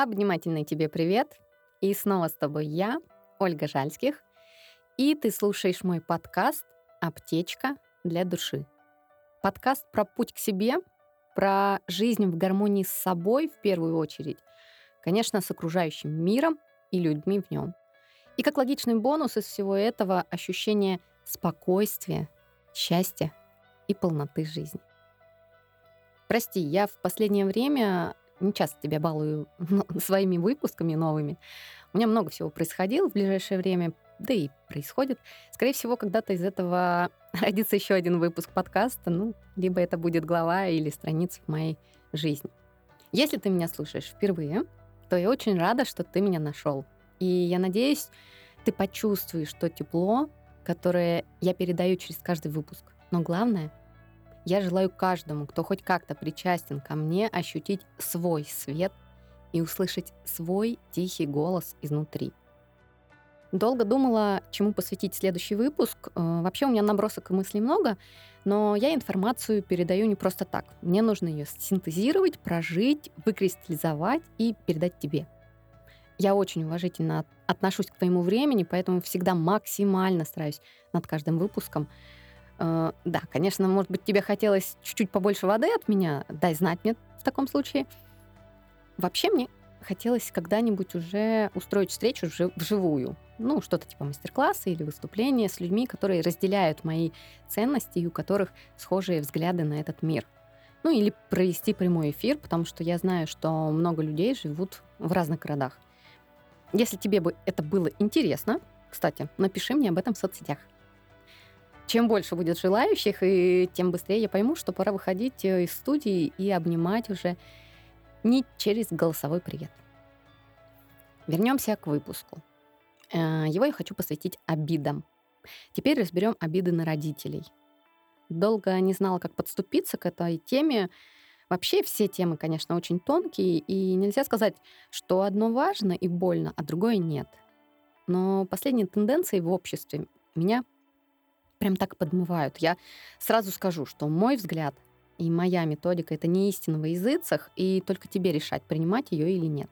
Обнимательный тебе привет. И снова с тобой я, Ольга Жальских. И ты слушаешь мой подкаст «Аптечка для души». Подкаст про путь к себе, про жизнь в гармонии с собой в первую очередь, конечно, с окружающим миром и людьми в нем. И как логичный бонус из всего этого ощущение спокойствия, счастья и полноты жизни. Прости, я в последнее время не часто тебя балую своими выпусками новыми. У меня много всего происходило в ближайшее время, да и происходит. Скорее всего, когда-то из этого родится еще один выпуск подкаста, ну, либо это будет глава или страница в моей жизни. Если ты меня слушаешь впервые, то я очень рада, что ты меня нашел. И я надеюсь, ты почувствуешь то тепло, которое я передаю через каждый выпуск. Но главное — я желаю каждому, кто хоть как-то причастен ко мне, ощутить свой свет и услышать свой тихий голос изнутри. Долго думала, чему посвятить следующий выпуск. Э, вообще у меня набросок и мыслей много, но я информацию передаю не просто так. Мне нужно ее синтезировать, прожить, выкристаллизовать и передать тебе. Я очень уважительно отношусь к твоему времени, поэтому всегда максимально стараюсь над каждым выпуском да, конечно, может быть, тебе хотелось чуть-чуть побольше воды от меня, дай знать мне в таком случае. Вообще мне хотелось когда-нибудь уже устроить встречу вживую. Ну, что-то типа мастер-класса или выступления с людьми, которые разделяют мои ценности и у которых схожие взгляды на этот мир. Ну, или провести прямой эфир, потому что я знаю, что много людей живут в разных городах. Если тебе бы это было интересно, кстати, напиши мне об этом в соцсетях чем больше будет желающих, и тем быстрее я пойму, что пора выходить э, из студии и обнимать уже не через голосовой привет. Вернемся к выпуску. Э, его я хочу посвятить обидам. Теперь разберем обиды на родителей. Долго не знала, как подступиться к этой теме. Вообще все темы, конечно, очень тонкие, и нельзя сказать, что одно важно и больно, а другое нет. Но последние тенденции в обществе меня прям так подмывают. Я сразу скажу, что мой взгляд и моя методика — это не истина во языцах, и только тебе решать, принимать ее или нет.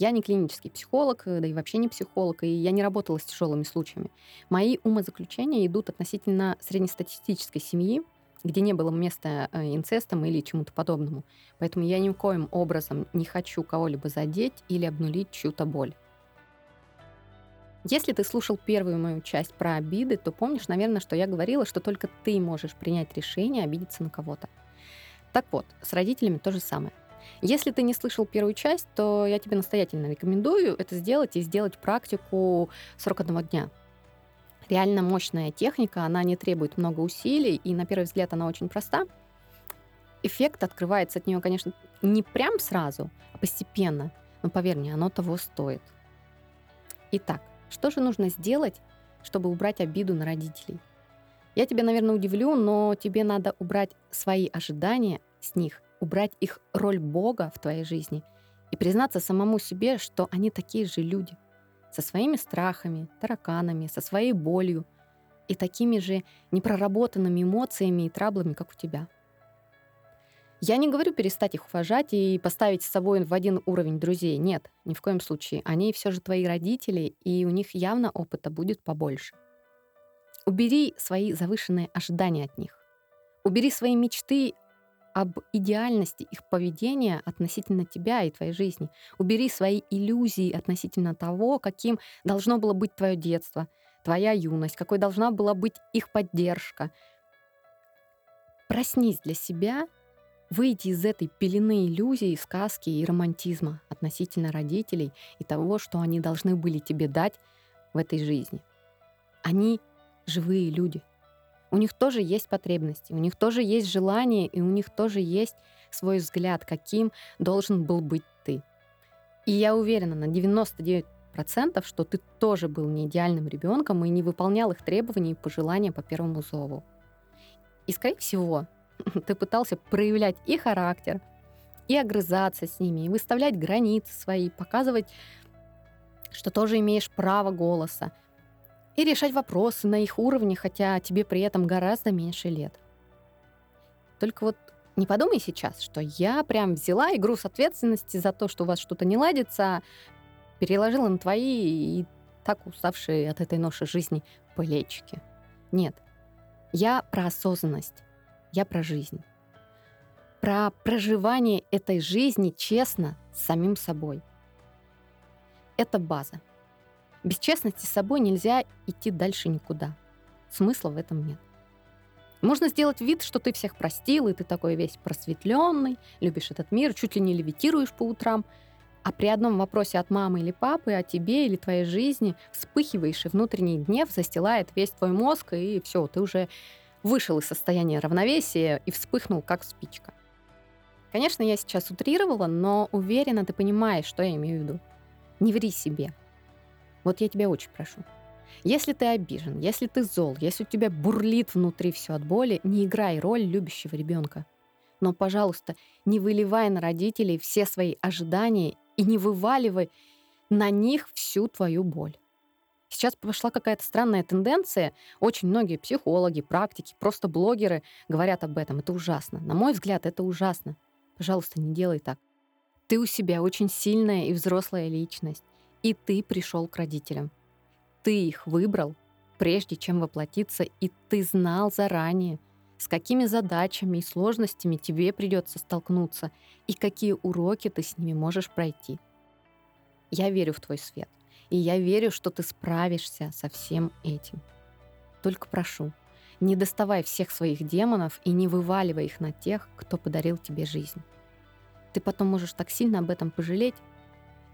Я не клинический психолог, да и вообще не психолог, и я не работала с тяжелыми случаями. Мои умозаключения идут относительно среднестатистической семьи, где не было места э, инцестам или чему-то подобному. Поэтому я ни в коем образом не хочу кого-либо задеть или обнулить чью-то боль. Если ты слушал первую мою часть про обиды, то помнишь, наверное, что я говорила, что только ты можешь принять решение обидеться на кого-то. Так вот, с родителями то же самое. Если ты не слышал первую часть, то я тебе настоятельно рекомендую это сделать и сделать практику 41 дня. Реально мощная техника, она не требует много усилий, и на первый взгляд она очень проста. Эффект открывается от нее, конечно, не прям сразу, а постепенно. Но поверь мне, оно того стоит. Итак, что же нужно сделать, чтобы убрать обиду на родителей? Я тебя, наверное, удивлю, но тебе надо убрать свои ожидания с них, убрать их роль Бога в твоей жизни и признаться самому себе, что они такие же люди, со своими страхами, тараканами, со своей болью и такими же непроработанными эмоциями и траблами, как у тебя. Я не говорю перестать их уважать и поставить с собой в один уровень друзей. Нет, ни в коем случае. Они все же твои родители, и у них явно опыта будет побольше. Убери свои завышенные ожидания от них. Убери свои мечты об идеальности их поведения относительно тебя и твоей жизни. Убери свои иллюзии относительно того, каким должно было быть твое детство, твоя юность, какой должна была быть их поддержка. Проснись для себя выйти из этой пелены иллюзий, сказки и романтизма относительно родителей и того, что они должны были тебе дать в этой жизни. Они живые люди. У них тоже есть потребности, у них тоже есть желание, и у них тоже есть свой взгляд, каким должен был быть ты. И я уверена на 99%, что ты тоже был не идеальным ребенком и не выполнял их требования и пожелания по первому зову. И, скорее всего, ты пытался проявлять и характер, и огрызаться с ними, и выставлять границы свои, показывать, что тоже имеешь право голоса, и решать вопросы на их уровне, хотя тебе при этом гораздо меньше лет. Только вот не подумай сейчас, что я прям взяла и груз ответственности за то, что у вас что-то не ладится, переложила на твои и так уставшие от этой ноши жизни плечики. Нет. Я про осознанность. Я про жизнь. Про проживание этой жизни честно с самим собой. Это база. Без честности с собой нельзя идти дальше никуда. Смысла в этом нет. Можно сделать вид, что ты всех простил, и ты такой весь просветленный, любишь этот мир, чуть ли не левитируешь по утрам, а при одном вопросе от мамы или папы о тебе или твоей жизни вспыхиваешь, и внутренний гнев застилает весь твой мозг, и все, ты уже вышел из состояния равновесия и вспыхнул, как спичка. Конечно, я сейчас утрировала, но уверена, ты понимаешь, что я имею в виду. Не ври себе. Вот я тебя очень прошу. Если ты обижен, если ты зол, если у тебя бурлит внутри все от боли, не играй роль любящего ребенка. Но, пожалуйста, не выливай на родителей все свои ожидания и не вываливай на них всю твою боль. Сейчас пошла какая-то странная тенденция. Очень многие психологи, практики, просто блогеры говорят об этом. Это ужасно. На мой взгляд, это ужасно. Пожалуйста, не делай так. Ты у себя очень сильная и взрослая личность. И ты пришел к родителям. Ты их выбрал, прежде чем воплотиться, и ты знал заранее, с какими задачами и сложностями тебе придется столкнуться, и какие уроки ты с ними можешь пройти. Я верю в твой свет, и я верю, что ты справишься со всем этим. Только прошу, не доставай всех своих демонов и не вываливай их на тех, кто подарил тебе жизнь. Ты потом можешь так сильно об этом пожалеть,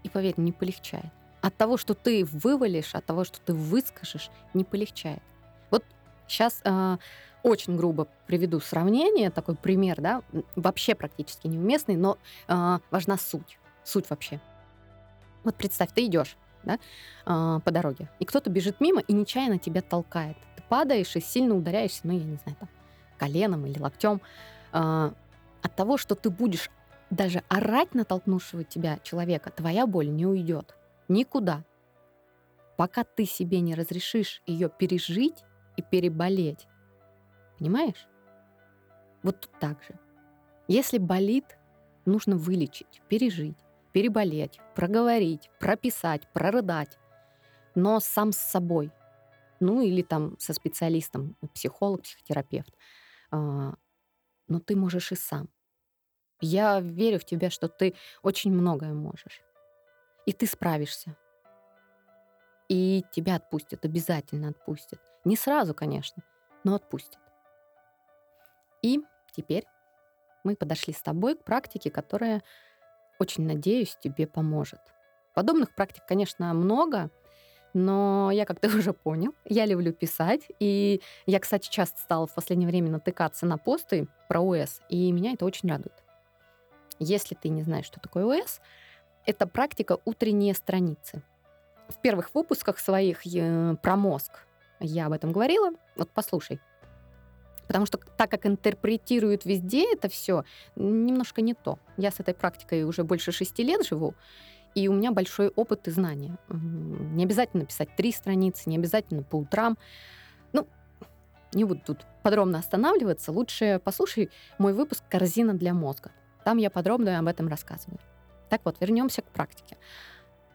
и поверь, не полегчает от того, что ты вывалишь, от того, что ты выскажешь, не полегчает. Вот сейчас э, очень грубо приведу сравнение, такой пример, да, вообще практически неуместный, но э, важна суть, суть вообще. Вот представь, ты идешь да, э, по дороге, и кто-то бежит мимо и нечаянно тебя толкает. Ты падаешь и сильно ударяешься, ну, я не знаю, там, коленом или локтем. Э, от того, что ты будешь даже орать на толкнувшего тебя человека, твоя боль не уйдет никуда. Пока ты себе не разрешишь ее пережить и переболеть. Понимаешь? Вот тут так же. Если болит, нужно вылечить, пережить, переболеть, проговорить, прописать, прорыдать. Но сам с собой. Ну или там со специалистом, психолог, психотерапевт. А, но ты можешь и сам. Я верю в тебя, что ты очень многое можешь и ты справишься. И тебя отпустят, обязательно отпустят. Не сразу, конечно, но отпустят. И теперь мы подошли с тобой к практике, которая, очень надеюсь, тебе поможет. Подобных практик, конечно, много, но я, как ты уже понял, я люблю писать. И я, кстати, часто стала в последнее время натыкаться на посты про ОС, и меня это очень радует. Если ты не знаешь, что такое ОС, это практика утренние страницы. В первых выпусках своих э, про мозг я об этом говорила. Вот послушай. Потому что так как интерпретируют везде это все, немножко не то. Я с этой практикой уже больше шести лет живу, и у меня большой опыт и знания. Не обязательно писать три страницы, не обязательно по утрам. Ну, не буду тут подробно останавливаться. Лучше послушай мой выпуск «Корзина для мозга». Там я подробно об этом рассказываю. Так вот, вернемся к практике.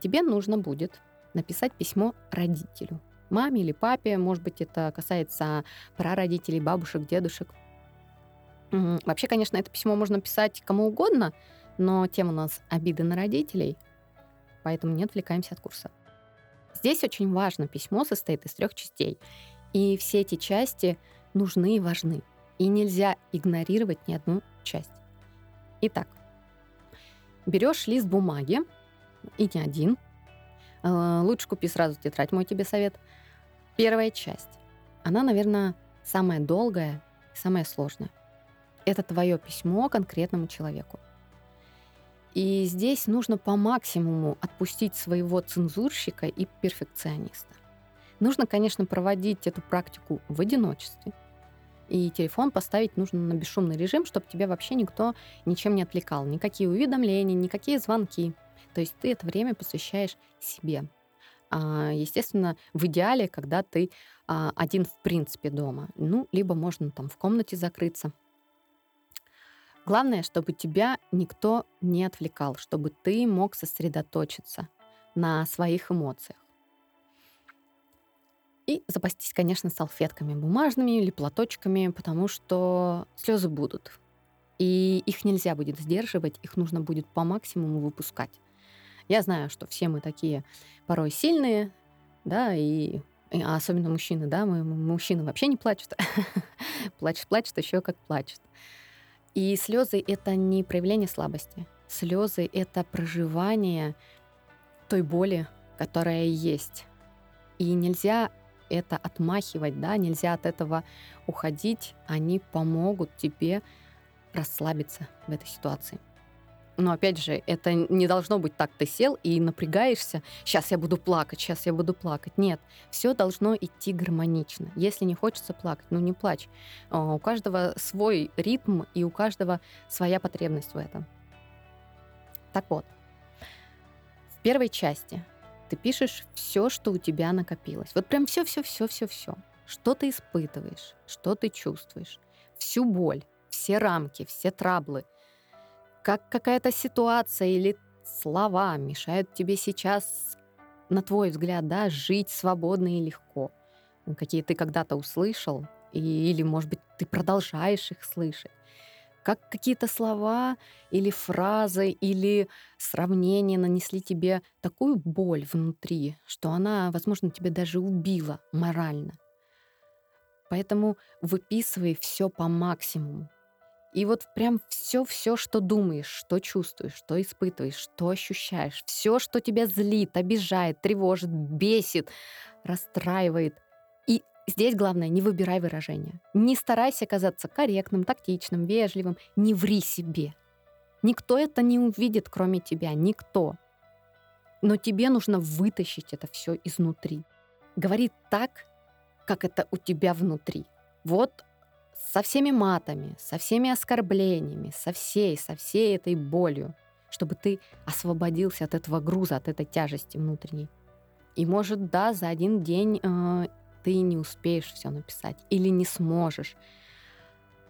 Тебе нужно будет написать письмо родителю. Маме или папе, может быть, это касается прародителей, бабушек, дедушек. Вообще, конечно, это письмо можно писать кому угодно, но тема у нас обиды на родителей, поэтому не отвлекаемся от курса. Здесь очень важно, письмо состоит из трех частей, и все эти части нужны и важны, и нельзя игнорировать ни одну часть. Итак, Берешь лист бумаги, и не один. Э, лучше купи сразу тетрадь, мой тебе совет. Первая часть. Она, наверное, самая долгая и самая сложная. Это твое письмо конкретному человеку. И здесь нужно по максимуму отпустить своего цензурщика и перфекциониста. Нужно, конечно, проводить эту практику в одиночестве, и телефон поставить нужно на бесшумный режим, чтобы тебя вообще никто ничем не отвлекал. Никакие уведомления, никакие звонки. То есть ты это время посвящаешь себе. А, естественно, в идеале, когда ты а, один в принципе дома. Ну, либо можно там в комнате закрыться. Главное, чтобы тебя никто не отвлекал, чтобы ты мог сосредоточиться на своих эмоциях. И запастись, конечно, салфетками бумажными или платочками, потому что слезы будут. И их нельзя будет сдерживать, их нужно будет по максимуму выпускать. Я знаю, что все мы такие порой сильные, да, и, и особенно мужчины, да, мы, мужчины вообще не плачут. плачут, плачут, еще как плачут. И слезы это не проявление слабости. Слезы это проживание той боли, которая есть. И нельзя это отмахивать, да, нельзя от этого уходить, они помогут тебе расслабиться в этой ситуации. Но опять же, это не должно быть так, ты сел и напрягаешься, сейчас я буду плакать, сейчас я буду плакать. Нет, все должно идти гармонично. Если не хочется плакать, ну не плачь. А, у каждого свой ритм и у каждого своя потребность в этом. Так вот, в первой части ты пишешь все, что у тебя накопилось. Вот прям все, все, все, все, все. Что ты испытываешь, что ты чувствуешь, всю боль, все рамки, все траблы, как какая-то ситуация или слова мешают тебе сейчас, на твой взгляд, да, жить свободно и легко, какие ты когда-то услышал, и, или, может быть, ты продолжаешь их слышать. Как какие-то слова или фразы или сравнения нанесли тебе такую боль внутри, что она, возможно, тебя даже убила морально. Поэтому выписывай все по максимуму. И вот прям все-все, что думаешь, что чувствуешь, что испытываешь, что ощущаешь, все, что тебя злит, обижает, тревожит, бесит, расстраивает. И здесь главное, не выбирай выражения. Не старайся казаться корректным, тактичным, вежливым. Не ври себе. Никто это не увидит, кроме тебя. Никто. Но тебе нужно вытащить это все изнутри. Говори так, как это у тебя внутри. Вот со всеми матами, со всеми оскорблениями, со всей, со всей этой болью, чтобы ты освободился от этого груза, от этой тяжести внутренней. И может, да, за один день э, ты не успеешь все написать или не сможешь.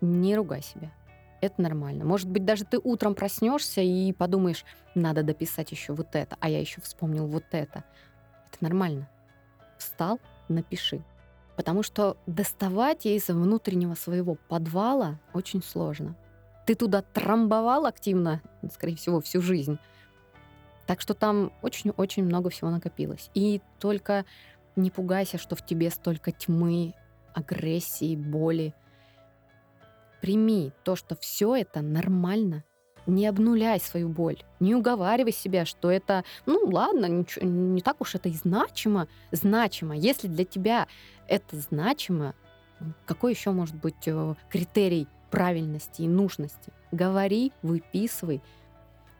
Не ругай себя. Это нормально. Может быть, даже ты утром проснешься и подумаешь, надо дописать еще вот это, а я еще вспомнил вот это. Это нормально. Встал, напиши. Потому что доставать из внутреннего своего подвала очень сложно. Ты туда трамбовал активно, скорее всего, всю жизнь. Так что там очень-очень много всего накопилось. И только не пугайся, что в тебе столько тьмы, агрессии, боли. Прими то, что все это нормально, не обнуляй свою боль, не уговаривай себя, что это, ну ладно, ничего, не так уж это и значимо. Значимо. Если для тебя это значимо, какой еще может быть э, критерий правильности и нужности? Говори, выписывай,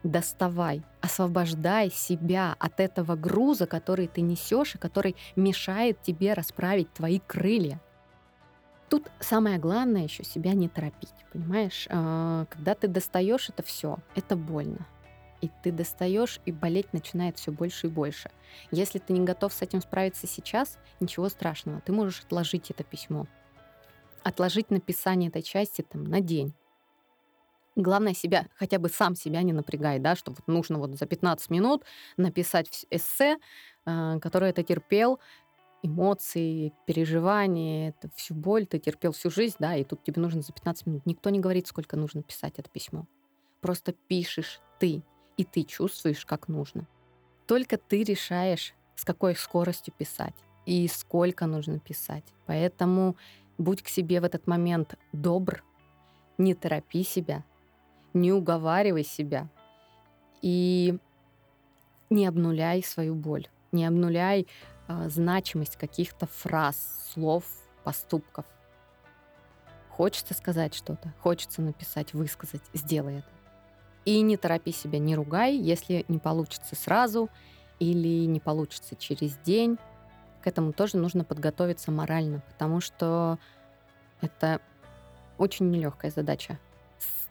доставай, освобождай себя от этого груза, который ты несешь и который мешает тебе расправить твои крылья. Тут самое главное еще себя не торопить, понимаешь? А, когда ты достаешь это все, это больно. И ты достаешь, и болеть начинает все больше и больше. Если ты не готов с этим справиться сейчас, ничего страшного. Ты можешь отложить это письмо. Отложить написание этой части там, на день. Главное себя, хотя бы сам себя не напрягай, да, что вот нужно вот за 15 минут написать эссе, а, которое ты терпел эмоции, переживания, это всю боль ты терпел всю жизнь, да, и тут тебе нужно за 15 минут. Никто не говорит, сколько нужно писать это письмо. Просто пишешь ты, и ты чувствуешь, как нужно. Только ты решаешь, с какой скоростью писать и сколько нужно писать. Поэтому будь к себе в этот момент добр, не торопи себя, не уговаривай себя и не обнуляй свою боль, не обнуляй значимость каких-то фраз, слов, поступков. Хочется сказать что-то, хочется написать, высказать, сделай это. И не торопи себя, не ругай, если не получится сразу или не получится через день. К этому тоже нужно подготовиться морально, потому что это очень нелегкая задача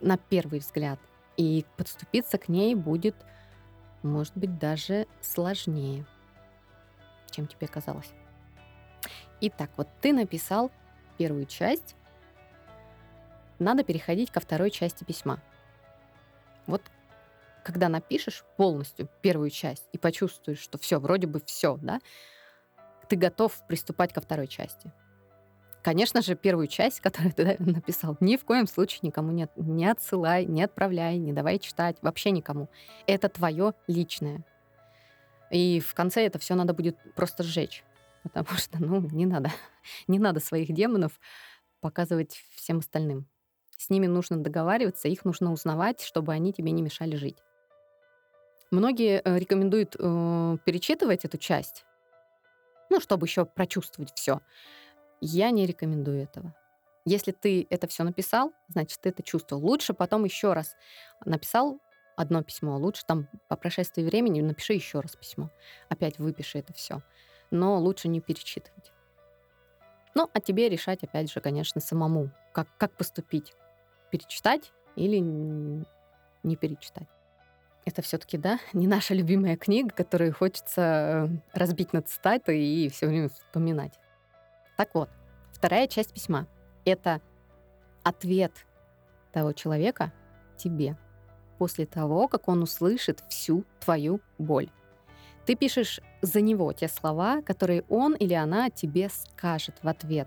на первый взгляд. И подступиться к ней будет, может быть, даже сложнее чем тебе казалось. Итак, вот ты написал первую часть, надо переходить ко второй части письма. Вот когда напишешь полностью первую часть и почувствуешь, что все, вроде бы все, да, ты готов приступать ко второй части. Конечно же, первую часть, которую ты написал, ни в коем случае никому не, не отсылай, не отправляй, не давай читать, вообще никому. Это твое личное. И в конце это все надо будет просто сжечь. Потому что, ну, не надо. Не надо своих демонов показывать всем остальным. С ними нужно договариваться, их нужно узнавать, чтобы они тебе не мешали жить. Многие э, рекомендуют э, перечитывать эту часть, ну, чтобы еще прочувствовать все. Я не рекомендую этого. Если ты это все написал, значит, ты это чувствовал. Лучше потом еще раз написал одно письмо, лучше там по прошествии времени напиши еще раз письмо. Опять выпиши это все. Но лучше не перечитывать. Ну, а тебе решать, опять же, конечно, самому, как, как поступить. Перечитать или не перечитать. Это все-таки, да, не наша любимая книга, которую хочется э, разбить на цитаты и все время вспоминать. Так вот, вторая часть письма — это ответ того человека тебе после того, как он услышит всю твою боль. Ты пишешь за него те слова, которые он или она тебе скажет в ответ.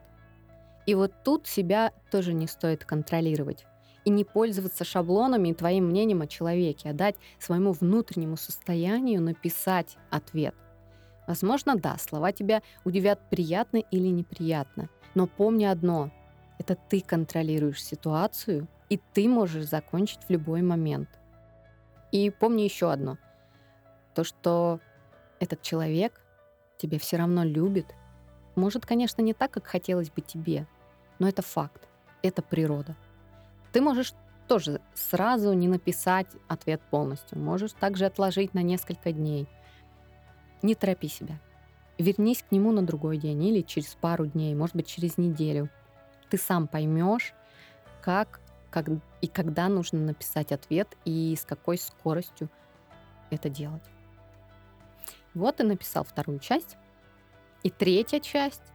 И вот тут себя тоже не стоит контролировать и не пользоваться шаблонами и твоим мнением о человеке, а дать своему внутреннему состоянию написать ответ. Возможно, да, слова тебя удивят приятно или неприятно, но помни одно — это ты контролируешь ситуацию, и ты можешь закончить в любой момент. И помни еще одно — то, что этот человек тебя все равно любит. Может, конечно, не так, как хотелось бы тебе, но это факт, это природа. Ты можешь тоже сразу не написать ответ полностью. Можешь также отложить на несколько дней. Не торопи себя. Вернись к нему на другой день или через пару дней, может быть, через неделю. Ты сам поймешь, как, как и когда нужно написать ответ и с какой скоростью это делать. Вот ты написал вторую часть. И третья часть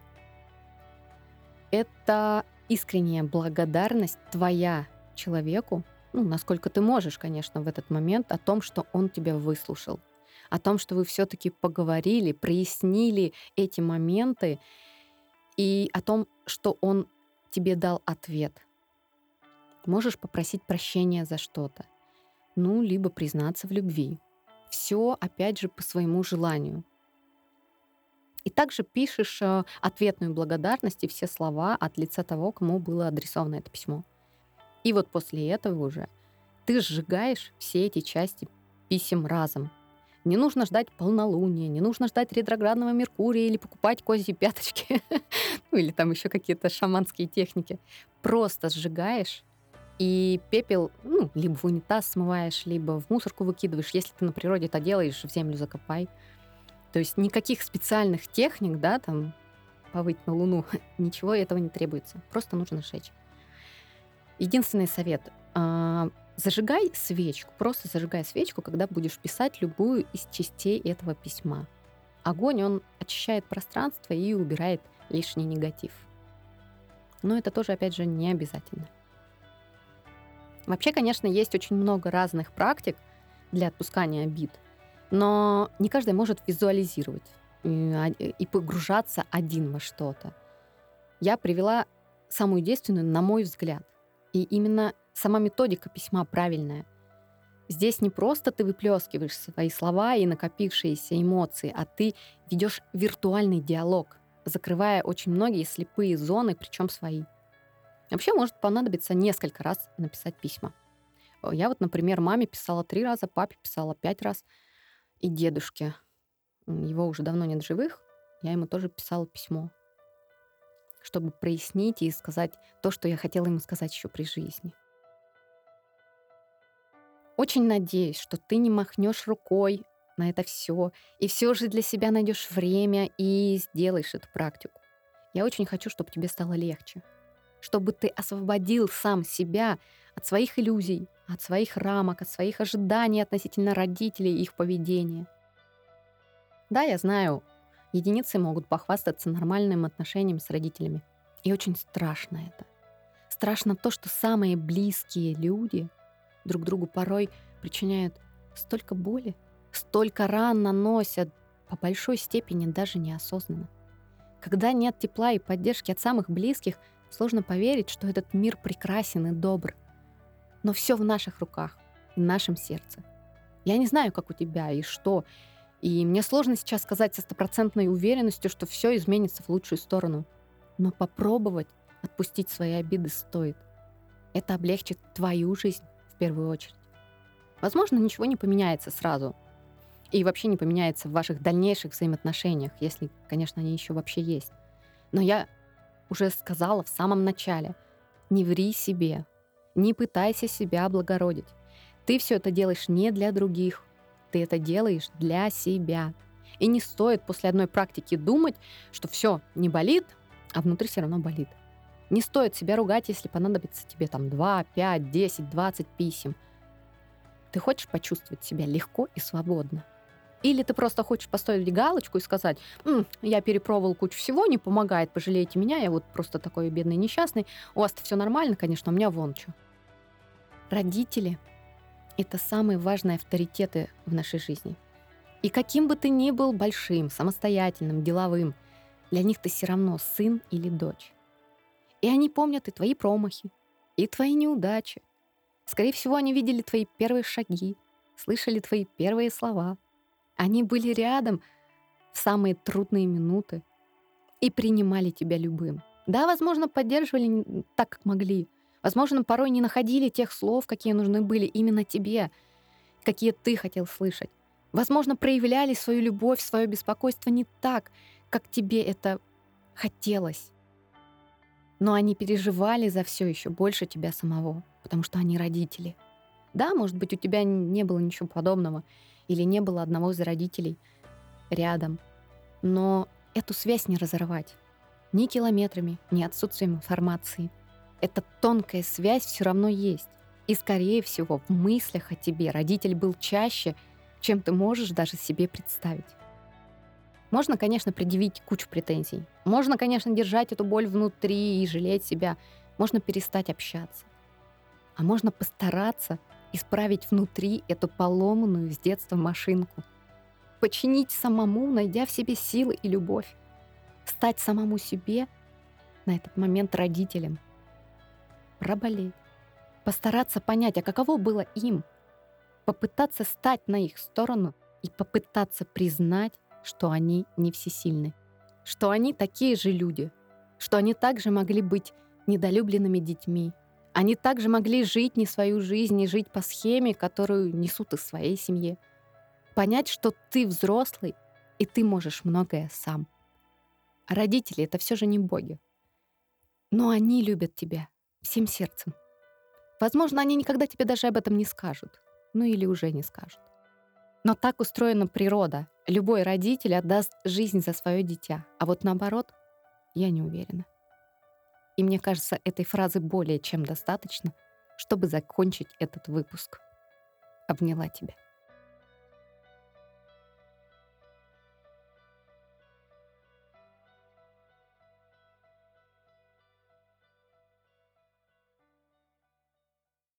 — это искренняя благодарность твоя человеку, ну, насколько ты можешь, конечно, в этот момент, о том, что он тебя выслушал, о том, что вы все-таки поговорили, прояснили эти моменты, и о том, что он тебе дал ответ. Можешь попросить прощения за что-то, ну, либо признаться в любви, все, опять же, по своему желанию. И также пишешь э, ответную благодарность и все слова от лица того, кому было адресовано это письмо. И вот после этого уже ты сжигаешь все эти части писем разом. Не нужно ждать полнолуния, не нужно ждать ретроградного Меркурия или покупать козьи пяточки, ну или там еще какие-то шаманские техники. Просто сжигаешь и пепел, ну, либо в унитаз смываешь, либо в мусорку выкидываешь. Если ты на природе это делаешь, в землю закопай. То есть никаких специальных техник, да, там, повыть на Луну, ничего этого не требуется. Просто нужно сжечь. Единственный совет. А, зажигай свечку, просто зажигай свечку, когда будешь писать любую из частей этого письма. Огонь, он очищает пространство и убирает лишний негатив. Но это тоже, опять же, не обязательно. Вообще, конечно, есть очень много разных практик для отпускания обид, но не каждый может визуализировать и, и погружаться один во что-то. Я привела самую действенную, на мой взгляд. И именно сама методика письма правильная. Здесь не просто ты выплескиваешь свои слова и накопившиеся эмоции, а ты ведешь виртуальный диалог, закрывая очень многие слепые зоны, причем свои. Вообще может понадобиться несколько раз написать письма. Э, я вот, например, маме писала три раза, папе писала пять раз, и дедушке. Его уже давно нет живых, я ему тоже писала письмо, чтобы прояснить и сказать то, что я хотела ему сказать еще при жизни. Очень надеюсь, что ты не махнешь рукой на это все, и все же для себя найдешь время и сделаешь эту практику. Я очень хочу, чтобы тебе стало легче чтобы ты освободил сам себя от своих иллюзий, от своих рамок, от своих ожиданий относительно родителей и их поведения. Да, я знаю, единицы могут похвастаться нормальным отношением с родителями. И очень страшно это. Страшно то, что самые близкие люди друг другу порой причиняют столько боли, столько ран наносят, по большой степени даже неосознанно. Когда нет тепла и поддержки от самых близких, сложно поверить, что этот мир прекрасен и добр. Но все в наших руках и в нашем сердце. Я не знаю, как у тебя и что, и мне сложно сейчас сказать со стопроцентной уверенностью, что все изменится в лучшую сторону. Но попробовать отпустить свои обиды стоит. Это облегчит твою жизнь в первую очередь. Возможно, ничего не поменяется сразу. И вообще не поменяется в ваших дальнейших взаимоотношениях, если, конечно, они еще вообще есть. Но я уже сказала в самом начале, не ври себе, не пытайся себя облагородить. Ты все это делаешь не для других, ты это делаешь для себя. И не стоит после одной практики думать, что все не болит, а внутри все равно болит. Не стоит себя ругать, если понадобится тебе там 2, 5, 10, 20 писем. Ты хочешь почувствовать себя легко и свободно. Или ты просто хочешь поставить галочку и сказать, М, я перепробовал кучу всего, не помогает, пожалейте меня, я вот просто такой бедный несчастный. У вас все нормально, конечно, у меня вон что. Родители — это самые важные авторитеты в нашей жизни. И каким бы ты ни был большим, самостоятельным, деловым, для них ты все равно сын или дочь. И они помнят и твои промахи, и твои неудачи. Скорее всего, они видели твои первые шаги, слышали твои первые слова — они были рядом в самые трудные минуты и принимали тебя любым. Да, возможно, поддерживали так, как могли. Возможно, порой не находили тех слов, какие нужны были именно тебе, какие ты хотел слышать. Возможно, проявляли свою любовь, свое беспокойство не так, как тебе это хотелось. Но они переживали за все еще больше тебя самого, потому что они родители. Да, может быть, у тебя не было ничего подобного, или не было одного из родителей рядом. Но эту связь не разорвать. Ни километрами, ни отсутствием информации. Эта тонкая связь все равно есть. И, скорее всего, в мыслях о тебе родитель был чаще, чем ты можешь даже себе представить. Можно, конечно, предъявить кучу претензий. Можно, конечно, держать эту боль внутри и жалеть себя. Можно перестать общаться. А можно постараться исправить внутри эту поломанную с детства машинку, починить самому, найдя в себе силы и любовь, стать самому себе на этот момент родителем, проболеть, постараться понять, а каково было им, попытаться стать на их сторону и попытаться признать, что они не всесильны, что они такие же люди, что они также могли быть недолюбленными детьми, они также могли жить не свою жизнь, не жить по схеме, которую несут из своей семьи. Понять, что ты взрослый, и ты можешь многое сам. Родители — это все же не боги. Но они любят тебя всем сердцем. Возможно, они никогда тебе даже об этом не скажут. Ну или уже не скажут. Но так устроена природа. Любой родитель отдаст жизнь за свое дитя. А вот наоборот, я не уверена. И мне кажется, этой фразы более чем достаточно, чтобы закончить этот выпуск. Обняла тебя.